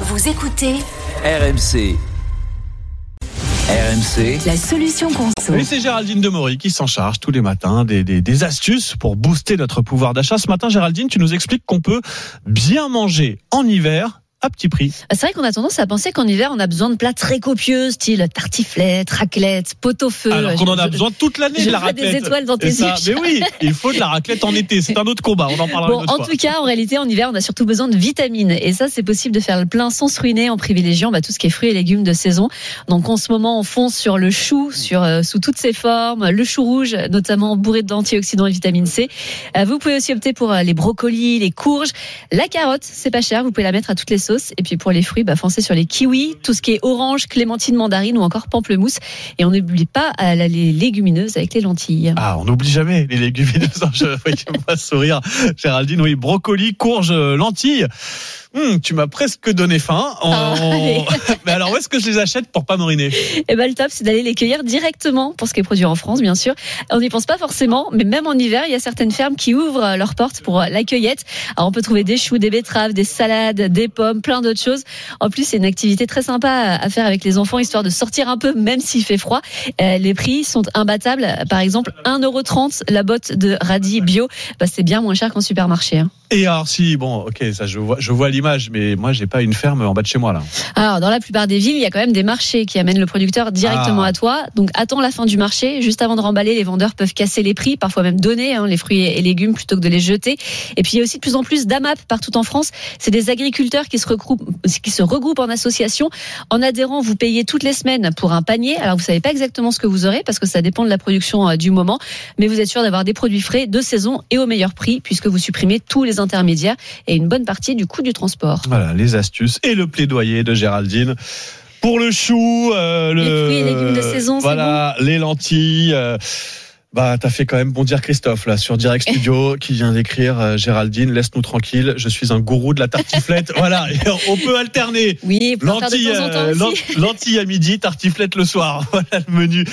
Vous écoutez RMC. RMC, la solution conso. Et c'est Géraldine Demory qui s'en charge tous les matins des, des- des astuces pour booster notre pouvoir d'achat. Ce matin, Géraldine, tu nous expliques qu'on peut bien manger en hiver à petit prix. C'est vrai qu'on a tendance à penser qu'en hiver, on a besoin de plats très copieux, style tartiflette, raclette, pot-au-feu. Alors qu'on en a Je- besoin toute l'année de la vois des raclette. étoiles dans tes yeux. Mais oui, il faut de la raclette en été. C'est un autre combat. On en parlera Bon, une autre en fois. tout cas, en réalité, en hiver, on a surtout besoin de vitamines. Et ça, c'est possible de faire le plein sans se ruiner en privilégiant bah, tout ce qui est fruits et légumes de saison. Donc, en ce moment, on fonce sur le chou, sur, euh, sous toutes ses formes, le chou rouge, notamment bourré d'antioxydants et vitamine C. Euh, vous pouvez aussi opter pour euh, les brocolis, les courges. La carotte, c'est pas cher, vous pouvez la mettre à toutes les Et puis, pour les fruits, bah, foncez sur les kiwis, tout ce qui est orange, clémentine, mandarine ou encore pamplemousse. Et on n'oublie pas euh, les légumineuses avec les lentilles. Ah, on n'oublie jamais les légumineuses. Je voyais pas sourire. Géraldine, oui, brocoli, courge, euh, lentilles. Hum, tu m'as presque donné faim. En- Ah. Mais alors, où est-ce que je les achète pour pas m'oriner Et ben le top, c'est d'aller les cueillir directement pour ce qui est produit en France, bien sûr. On n'y pense pas forcément, mais même en hiver, il y a certaines fermes qui ouvrent leurs portes pour euh, la cueillette. Alors on peut trouver des choux, des betteraves, des salades, des pommes, plein d'autres choses. En plus, c'est une activité très sympa à faire avec les enfants, histoire de sortir un peu, même s'il fait froid. Euh, les prix sont imbattables. Par exemple, 1,30€ la botte de radis bio. Bah, c'est bien moins cher qu'en supermarché. hein. Et alors, si, bon, ok, ça, je vois, je vois l'image, mais moi, j'ai pas une ferme en bas de chez moi, là. Alors, dans la plupart des villes, il y a quand même des marchés qui amènent le producteur directement Ah. à toi. Donc, attends la fin du marché. Juste avant de remballer, les vendeurs peuvent casser les prix, parfois même donner hein, les fruits et légumes plutôt que de les jeter. Et puis, il y a aussi de plus en plus d'AMAP partout en France. C'est des agriculteurs qui se regroupent, qui se regroupent en association. En adhérant, vous payez toutes les semaines pour un panier. Alors, vous savez pas exactement ce que vous aurez parce que ça dépend de la production euh, du moment. Mais vous êtes sûr d'avoir des produits frais de saison et au meilleur prix puisque vous supprimez tous les intermédiaires et une bonne partie du coût du transport. Voilà, les astuces et le plaidoyer de Géraldine. Pour le chou, euh, le, Les fruits et légumes de saison, c'est voilà, les lentilles. euh, bah, t'as fait quand même bon dire Christophe là sur Direct Studio qui vient d'écrire euh, Géraldine, laisse-nous tranquille. Je suis un gourou de la tartiflette. voilà, on peut alterner. Oui, Lentilles, lentilles à midi, tartiflette le soir. Voilà le menu